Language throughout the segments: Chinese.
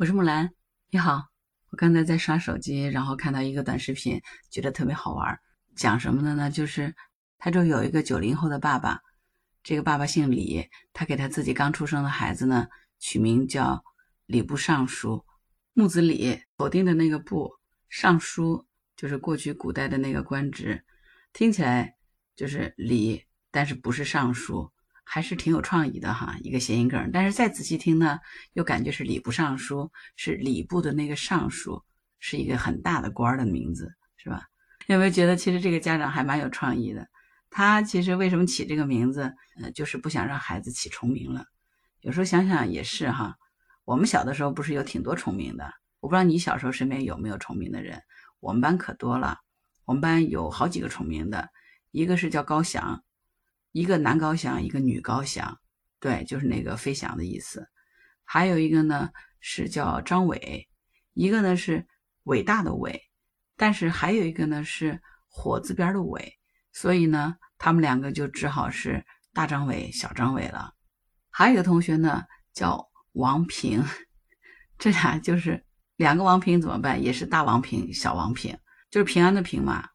我是木兰，你好。我刚才在刷手机，然后看到一个短视频，觉得特别好玩。讲什么的呢？就是他就有一个九零后的爸爸，这个爸爸姓李，他给他自己刚出生的孩子呢取名叫礼部尚书，木子李，否定的那个部，尚书就是过去古代的那个官职，听起来就是礼，但是不是尚书。还是挺有创意的哈，一个谐音梗。但是再仔细听呢，又感觉是礼部尚书，是礼部的那个尚书，是一个很大的官的名字，是吧？有没有觉得其实这个家长还蛮有创意的？他其实为什么起这个名字？呃，就是不想让孩子起重名了。有时候想想也是哈，我们小的时候不是有挺多重名的？我不知道你小时候身边有没有重名的人？我们班可多了，我们班有好几个重名的，一个是叫高翔。一个男高翔，一个女高翔，对，就是那个飞翔的意思。还有一个呢是叫张伟，一个呢是伟大的伟，但是还有一个呢是火字边的伟，所以呢他们两个就只好是大张伟、小张伟了。还有一个同学呢叫王平，这俩就是两个王平怎么办？也是大王平、小王平，就是平安的平嘛。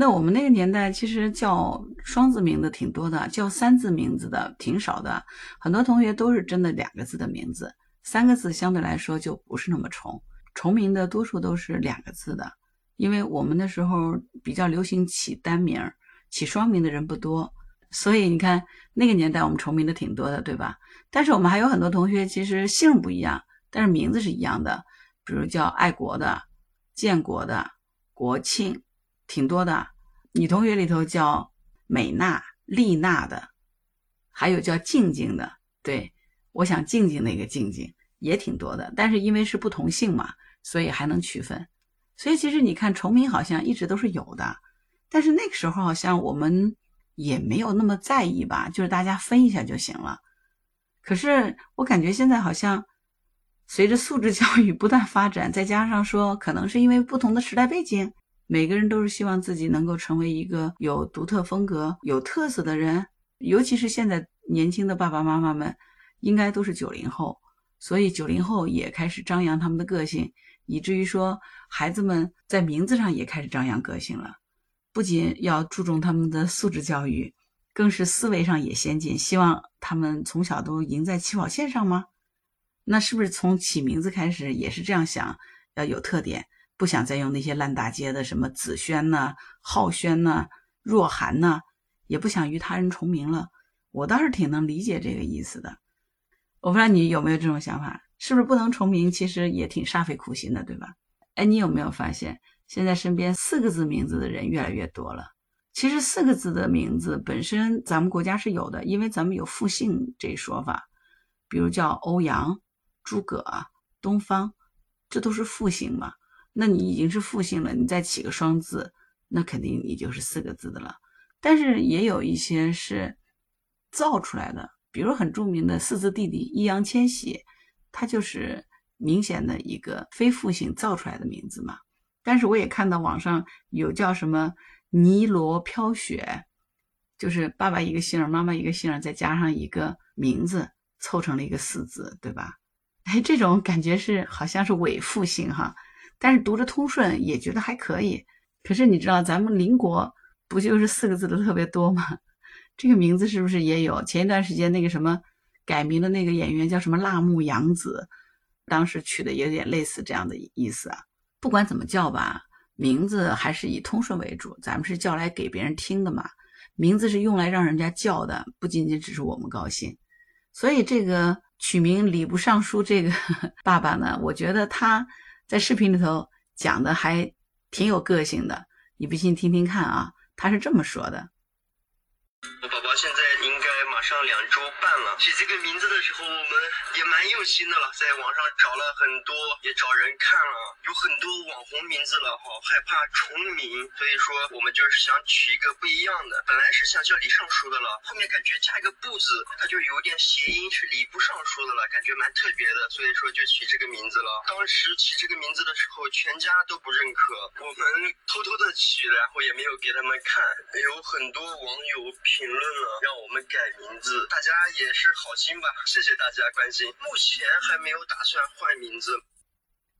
那我们那个年代其实叫双字名的挺多的，叫三字名字的挺少的。很多同学都是真的两个字的名字，三个字相对来说就不是那么重。重名的多数都是两个字的，因为我们那时候比较流行起单名，起双名的人不多，所以你看那个年代我们重名的挺多的，对吧？但是我们还有很多同学其实姓不一样，但是名字是一样的，比如叫爱国的、建国的、国庆。挺多的，女同学里头叫美娜、丽娜的，还有叫静静的。对我想静静那个静静也挺多的，但是因为是不同姓嘛，所以还能区分。所以其实你看重名好像一直都是有的，但是那个时候好像我们也没有那么在意吧，就是大家分一下就行了。可是我感觉现在好像随着素质教育不断发展，再加上说可能是因为不同的时代背景。每个人都是希望自己能够成为一个有独特风格、有特色的人，尤其是现在年轻的爸爸妈妈们，应该都是九零后，所以九零后也开始张扬他们的个性，以至于说孩子们在名字上也开始张扬个性了。不仅要注重他们的素质教育，更是思维上也先进，希望他们从小都赢在起跑线上吗？那是不是从起名字开始也是这样想，要有特点？不想再用那些烂大街的什么紫萱呐、浩轩呐、若涵呐，也不想与他人重名了。我倒是挺能理解这个意思的。我不知道你有没有这种想法，是不是不能重名，其实也挺煞费苦心的，对吧？哎，你有没有发现，现在身边四个字名字的人越来越多了？其实四个字的名字本身咱们国家是有的，因为咱们有复姓这一说法，比如叫欧阳、诸葛、东方，这都是复姓嘛。那你已经是复姓了，你再起个双字，那肯定你就是四个字的了。但是也有一些是造出来的，比如很著名的四字弟弟易烊千玺，他就是明显的一个非复姓造出来的名字嘛。但是我也看到网上有叫什么尼罗飘雪，就是爸爸一个姓妈妈一个姓再加上一个名字，凑成了一个四字，对吧？哎，这种感觉是好像是伪复姓哈。但是读着通顺也觉得还可以，可是你知道咱们邻国不就是四个字的特别多吗？这个名字是不是也有？前一段时间那个什么改名的那个演员叫什么辣目洋子，当时取的有点类似这样的意思啊。不管怎么叫吧，名字还是以通顺为主，咱们是叫来给别人听的嘛。名字是用来让人家叫的，不仅仅只是我们高兴。所以这个取名礼部尚书这个 爸爸呢，我觉得他。在视频里头讲的还挺有个性的，你不信听听看啊，他是这么说的。我宝宝现在应。上两周半了，取这个名字的时候，我们也蛮用心的了，在网上找了很多，也找人看了，有很多网红名字了哈，害怕重名，所以说我们就是想取一个不一样的。本来是想叫李尚书的了，后面感觉加一个不字，它就有点谐音，是礼部尚书的了，感觉蛮特别的，所以说就取这个名字了。当时起这个名字的时候，全家都不认可，我们偷偷的取，然后也没有给他们看，有很多网友评论了，让我们改名。大家也是好心吧，谢谢大家关心。目前还没有打算换名字。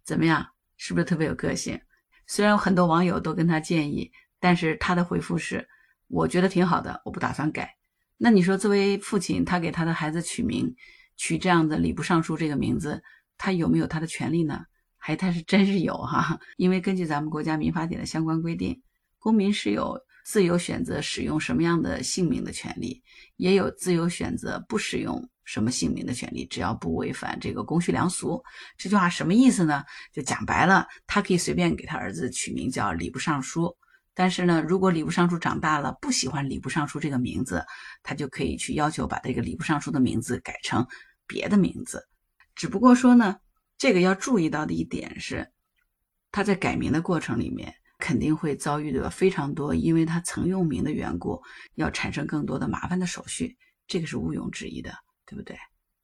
怎么样？是不是特别有个性？虽然有很多网友都跟他建议，但是他的回复是：我觉得挺好的，我不打算改。那你说，作为父亲，他给他的孩子取名，取这样的“礼部尚书”这个名字，他有没有他的权利呢？还他是真是有哈，因为根据咱们国家民法典的相关规定，公民是有自由选择使用什么样的姓名的权利，也有自由选择不使用什么姓名的权利，只要不违反这个公序良俗。这句话什么意思呢？就讲白了，他可以随便给他儿子取名叫礼部尚书，但是呢，如果礼部尚书长大了不喜欢礼部尚书这个名字，他就可以去要求把这个礼部尚书的名字改成别的名字。只不过说呢。这个要注意到的一点是，他在改名的过程里面肯定会遭遇的非常多，因为他曾用名的缘故，要产生更多的麻烦的手续，这个是毋庸置疑的，对不对？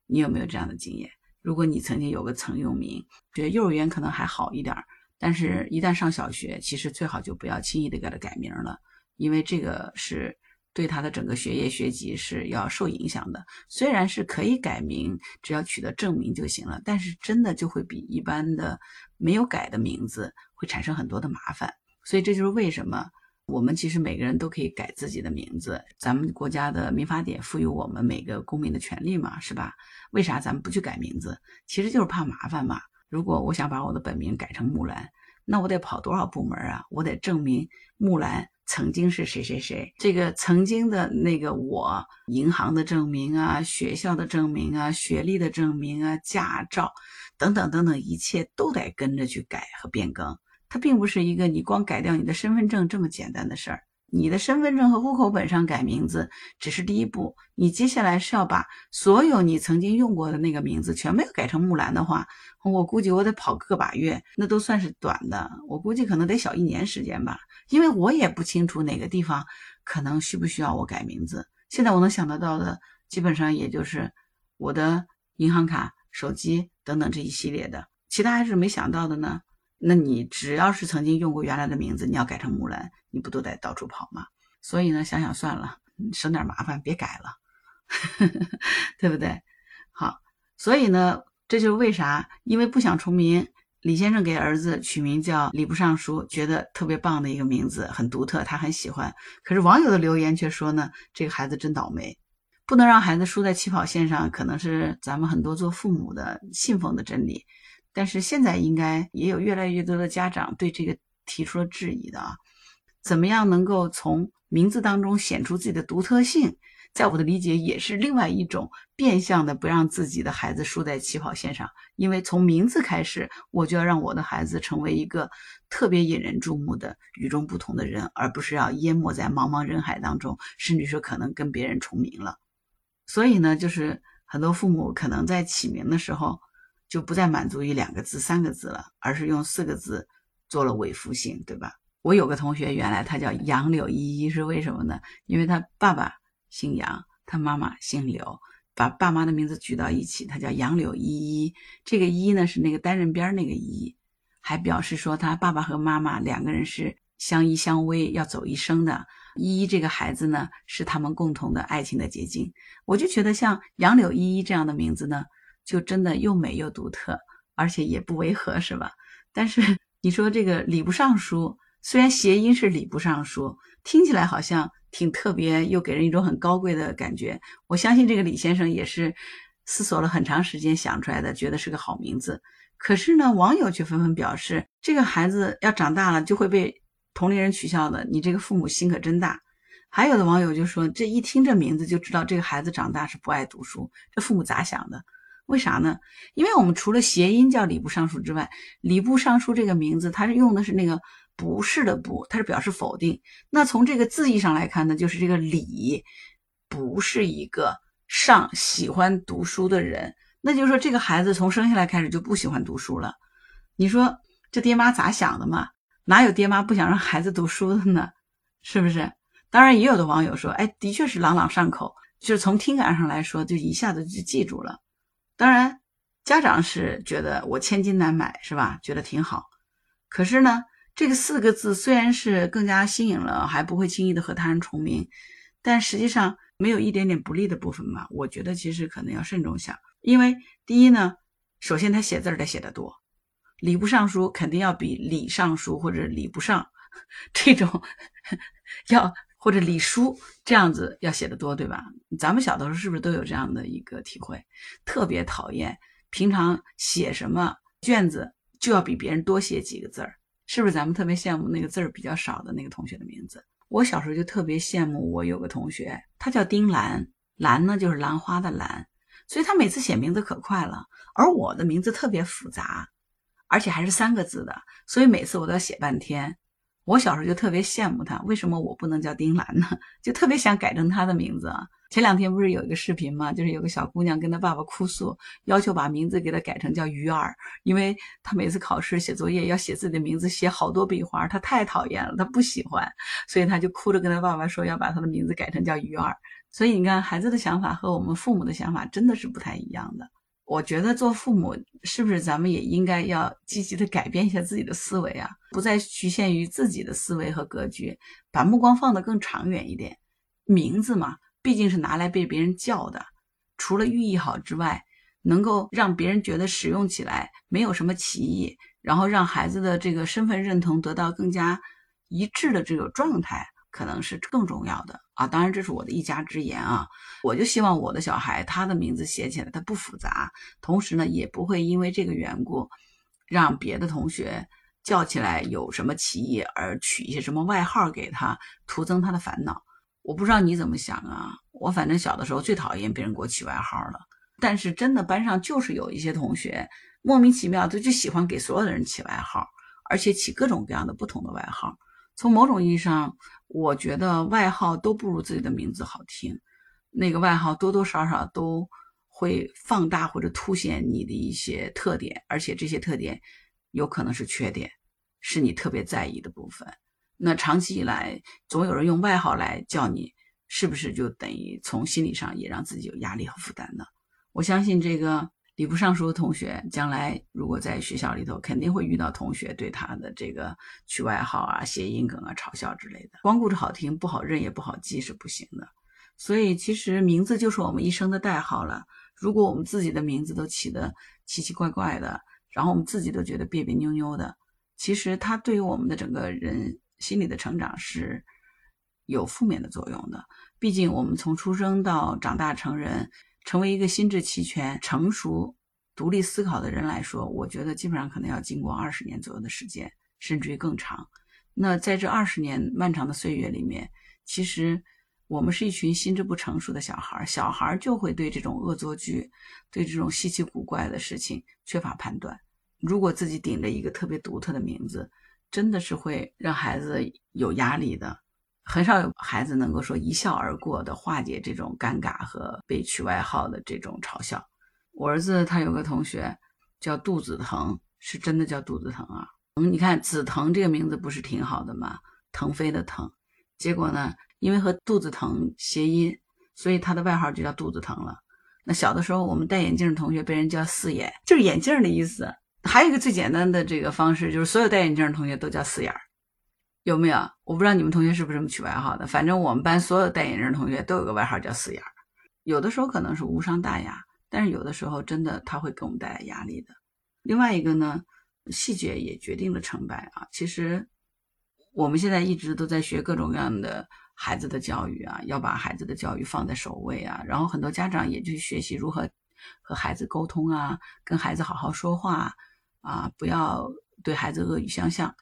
你有没有这样的经验？如果你曾经有个曾用名，觉得幼儿园可能还好一点，但是一旦上小学，其实最好就不要轻易的给他改名了，因为这个是。对他的整个学业学籍是要受影响的。虽然是可以改名，只要取得证明就行了，但是真的就会比一般的没有改的名字会产生很多的麻烦。所以这就是为什么我们其实每个人都可以改自己的名字。咱们国家的民法典赋予我们每个公民的权利嘛，是吧？为啥咱们不去改名字？其实就是怕麻烦嘛。如果我想把我的本名改成木兰，那我得跑多少部门啊？我得证明木兰。曾经是谁谁谁？这个曾经的那个我，银行的证明啊，学校的证明啊，学历的证明啊，驾照等等等等，一切都得跟着去改和变更。它并不是一个你光改掉你的身份证这么简单的事儿。你的身份证和户口本上改名字只是第一步，你接下来是要把所有你曾经用过的那个名字全部要改成木兰的话，我估计我得跑个把月，那都算是短的。我估计可能得小一年时间吧。因为我也不清楚哪个地方可能需不需要我改名字。现在我能想得到的，基本上也就是我的银行卡、手机等等这一系列的，其他还是没想到的呢。那你只要是曾经用过原来的名字，你要改成木兰，你不都得到处跑吗？所以呢，想想算了，省点麻烦，别改了，对不对？好，所以呢，这就是为啥，因为不想重名。李先生给儿子取名叫礼部尚书，觉得特别棒的一个名字，很独特，他很喜欢。可是网友的留言却说呢，这个孩子真倒霉，不能让孩子输在起跑线上，可能是咱们很多做父母的信奉的真理。但是现在应该也有越来越多的家长对这个提出了质疑的啊，怎么样能够从名字当中显出自己的独特性？在我的理解，也是另外一种变相的不让自己的孩子输在起跑线上。因为从名字开始，我就要让我的孩子成为一个特别引人注目的、与众不同的人，而不是要淹没在茫茫人海当中，甚至说可能跟别人重名了。所以呢，就是很多父母可能在起名的时候，就不再满足于两个字、三个字了，而是用四个字做了尾复姓，对吧？我有个同学，原来他叫杨柳依依，是为什么呢？因为他爸爸。姓杨，他妈妈姓柳，把爸妈的名字举到一起，他叫杨柳依依。这个依呢是那个单人边那个依，还表示说他爸爸和妈妈两个人是相依相偎，要走一生的。依依这个孩子呢，是他们共同的爱情的结晶。我就觉得像杨柳依依这样的名字呢，就真的又美又独特，而且也不违和，是吧？但是你说这个礼部尚书，虽然谐音是礼部尚书，听起来好像。挺特别，又给人一种很高贵的感觉。我相信这个李先生也是思索了很长时间想出来的，觉得是个好名字。可是呢，网友却纷纷表示，这个孩子要长大了就会被同龄人取笑的。你这个父母心可真大。还有的网友就说，这一听这名字就知道这个孩子长大是不爱读书。这父母咋想的？为啥呢？因为我们除了谐音叫礼部尚书之外，礼部尚书这个名字，它是用的是那个。不是的，不，它是表示否定。那从这个字义上来看呢，就是这个礼不是一个上喜欢读书的人。那就是说，这个孩子从生下来开始就不喜欢读书了。你说这爹妈咋想的嘛？哪有爹妈不想让孩子读书的呢？是不是？当然，也有的网友说，哎，的确是朗朗上口，就是从听感上来说，就一下子就记住了。当然，家长是觉得我千金难买，是吧？觉得挺好。可是呢？这个四个字虽然是更加新颖了，还不会轻易的和他人重名，但实际上没有一点点不利的部分嘛？我觉得其实可能要慎重想，因为第一呢，首先他写字得写得多，礼部尚书肯定要比礼尚书或者礼不上 这种 要或者李书这样子要写的多，对吧？咱们小的时候是不是都有这样的一个体会？特别讨厌平常写什么卷子就要比别人多写几个字儿，是不是？咱们特别羡慕那个字儿比较少的那个同学的名字。我小时候就特别羡慕，我有个同学，他叫丁兰，兰呢就是兰花的兰，所以他每次写名字可快了。而我的名字特别复杂，而且还是三个字的，所以每次我都要写半天。我小时候就特别羡慕他，为什么我不能叫丁兰呢？就特别想改成他的名字啊。前两天不是有一个视频吗？就是有个小姑娘跟她爸爸哭诉，要求把名字给她改成叫鱼儿，因为她每次考试写作业要写自己的名字，写好多笔画，她太讨厌了，她不喜欢，所以她就哭着跟她爸爸说要把她的名字改成叫鱼儿。所以你看，孩子的想法和我们父母的想法真的是不太一样的。我觉得做父母是不是咱们也应该要积极的改变一下自己的思维啊，不再局限于自己的思维和格局，把目光放得更长远一点。名字嘛，毕竟是拿来被别人叫的，除了寓意好之外，能够让别人觉得使用起来没有什么歧义，然后让孩子的这个身份认同得到更加一致的这个状态。可能是更重要的啊！当然，这是我的一家之言啊。我就希望我的小孩他的名字写起来他不复杂，同时呢也不会因为这个缘故让别的同学叫起来有什么歧义而取一些什么外号给他，徒增他的烦恼。我不知道你怎么想啊？我反正小的时候最讨厌别人给我起外号了。但是真的班上就是有一些同学莫名其妙，他就喜欢给所有的人起外号，而且起各种各样的不同的外号。从某种意义上，我觉得外号都不如自己的名字好听。那个外号多多少少都会放大或者凸显你的一些特点，而且这些特点有可能是缺点，是你特别在意的部分。那长期以来，总有人用外号来叫你，是不是就等于从心理上也让自己有压力和负担呢？我相信这个。礼部尚书的同学，将来如果在学校里头，肯定会遇到同学对他的这个取外号啊、谐音梗啊、嘲笑之类的。光顾着好听不好认也不好记是不行的。所以其实名字就是我们一生的代号了。如果我们自己的名字都起得奇奇怪怪的，然后我们自己都觉得别别扭扭的，其实它对于我们的整个人心理的成长是有负面的作用的。毕竟我们从出生到长大成人。成为一个心智齐全、成熟、独立思考的人来说，我觉得基本上可能要经过二十年左右的时间，甚至于更长。那在这二十年漫长的岁月里面，其实我们是一群心智不成熟的小孩，小孩就会对这种恶作剧、对这种稀奇古怪的事情缺乏判断。如果自己顶着一个特别独特的名字，真的是会让孩子有压力的。很少有孩子能够说一笑而过的化解这种尴尬和被取外号的这种嘲笑。我儿子他有个同学叫杜子腾，是真的叫杜子腾啊。嗯，你看子腾这个名字不是挺好的吗？腾飞的腾。结果呢，因为和肚子疼谐音，所以他的外号就叫肚子疼了。那小的时候，我们戴眼镜的同学被人叫四眼，就是眼镜的意思。还有一个最简单的这个方式，就是所有戴眼镜的同学都叫四眼儿。有没有？我不知道你们同学是不是这么取外号的。反正我们班所有戴眼镜的同学都有个外号叫“四眼儿”。有的时候可能是无伤大雅，但是有的时候真的他会给我们带来压力的。另外一个呢，细节也决定了成败啊。其实我们现在一直都在学各种各样的孩子的教育啊，要把孩子的教育放在首位啊。然后很多家长也去学习如何和孩子沟通啊，跟孩子好好说话啊，不要对孩子恶语相向。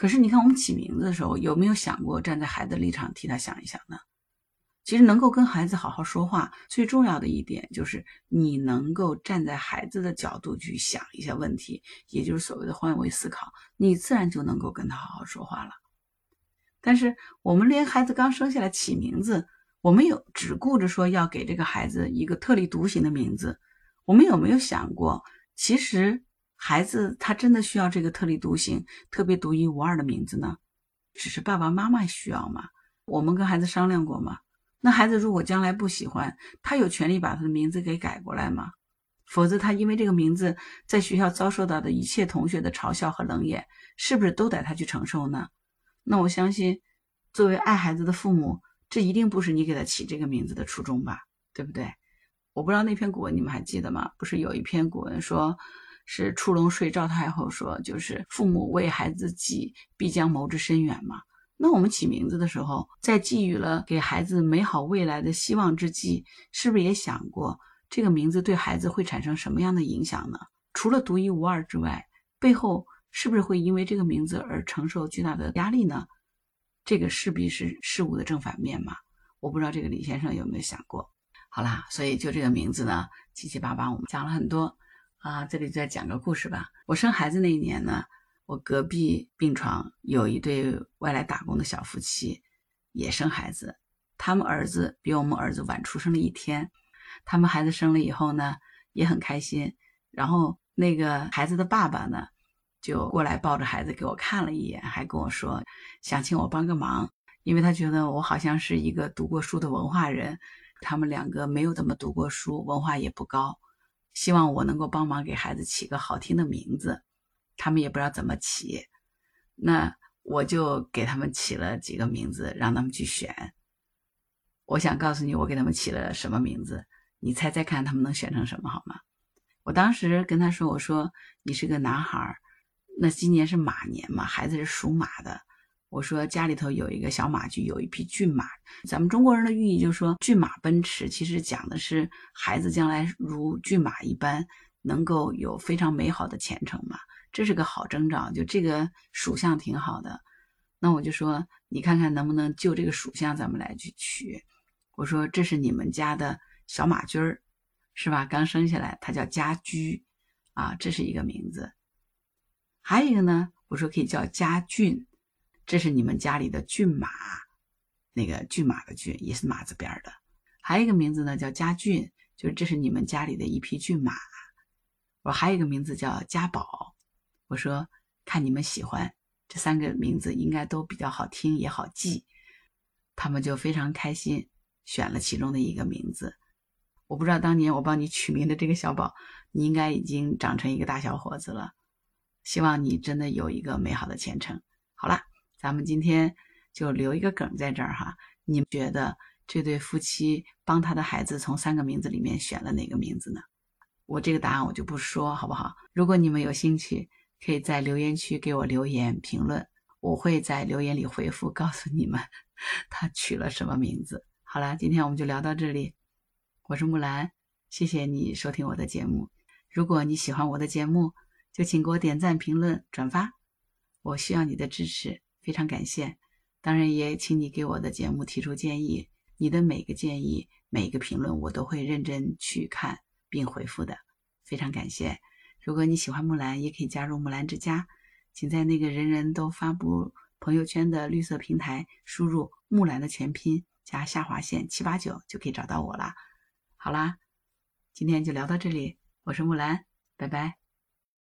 可是你看，我们起名字的时候有没有想过站在孩子立场替他想一想呢？其实能够跟孩子好好说话，最重要的一点就是你能够站在孩子的角度去想一下问题，也就是所谓的换位思考，你自然就能够跟他好好说话了。但是我们连孩子刚生下来起名字，我们有只顾着说要给这个孩子一个特立独行的名字，我们有没有想过，其实？孩子他真的需要这个特立独行、特别独一无二的名字呢？只是爸爸妈妈需要吗？我们跟孩子商量过吗？那孩子如果将来不喜欢，他有权利把他的名字给改过来吗？否则他因为这个名字在学校遭受到的一切同学的嘲笑和冷眼，是不是都得他去承受呢？那我相信，作为爱孩子的父母，这一定不是你给他起这个名字的初衷吧？对不对？我不知道那篇古文你们还记得吗？不是有一篇古文说，是出笼睡赵太后说，就是父母为孩子计，必将谋之深远嘛？那我们起名字的时候，在寄予了给孩子美好未来的希望之际，是不是也想过这个名字对孩子会产生什么样的影响呢？除了独一无二之外，背后是不是会因为这个名字而承受巨大的压力呢？这个势必是事物的正反面嘛？我不知道这个李先生有没有想过。好啦，所以就这个名字呢，七七八八我们讲了很多啊，这里再讲个故事吧。我生孩子那一年呢。我隔壁病床有一对外来打工的小夫妻，也生孩子。他们儿子比我们儿子晚出生了一天。他们孩子生了以后呢，也很开心。然后那个孩子的爸爸呢，就过来抱着孩子给我看了一眼，还跟我说想请我帮个忙，因为他觉得我好像是一个读过书的文化人。他们两个没有怎么读过书，文化也不高，希望我能够帮忙给孩子起个好听的名字。他们也不知道怎么起，那我就给他们起了几个名字，让他们去选。我想告诉你，我给他们起了什么名字，你猜猜看，他们能选成什么好吗？我当时跟他说：“我说你是个男孩，那今年是马年嘛，孩子是属马的。我说家里头有一个小马驹，有一匹骏马。咱们中国人的寓意就是说，骏马奔驰，其实讲的是孩子将来如骏马一般，能够有非常美好的前程嘛。”这是个好征兆，就这个属相挺好的。那我就说，你看看能不能就这个属相，咱们来去取。我说这是你们家的小马驹儿，是吧？刚生下来，它叫家驹啊，这是一个名字。还有一个呢，我说可以叫家骏，这是你们家里的骏马，那个骏马的骏也是马字边的。还有一个名字呢，叫家骏，就是这是你们家里的一匹骏马。我还有一个名字叫家宝。我说，看你们喜欢这三个名字，应该都比较好听，也好记。他们就非常开心，选了其中的一个名字。我不知道当年我帮你取名的这个小宝，你应该已经长成一个大小伙子了。希望你真的有一个美好的前程。好了，咱们今天就留一个梗在这儿哈。你们觉得这对夫妻帮他的孩子从三个名字里面选了哪个名字呢？我这个答案我就不说，好不好？如果你们有兴趣。可以在留言区给我留言评论，我会在留言里回复，告诉你们 他取了什么名字。好了，今天我们就聊到这里。我是木兰，谢谢你收听我的节目。如果你喜欢我的节目，就请给我点赞、评论、转发，我需要你的支持，非常感谢。当然，也请你给我的节目提出建议，你的每个建议、每个评论，我都会认真去看并回复的，非常感谢。如果你喜欢木兰，也可以加入木兰之家，请在那个人人都发布朋友圈的绿色平台输入“木兰”的全拼加下划线七八九，就可以找到我了。好啦，今天就聊到这里，我是木兰，拜拜。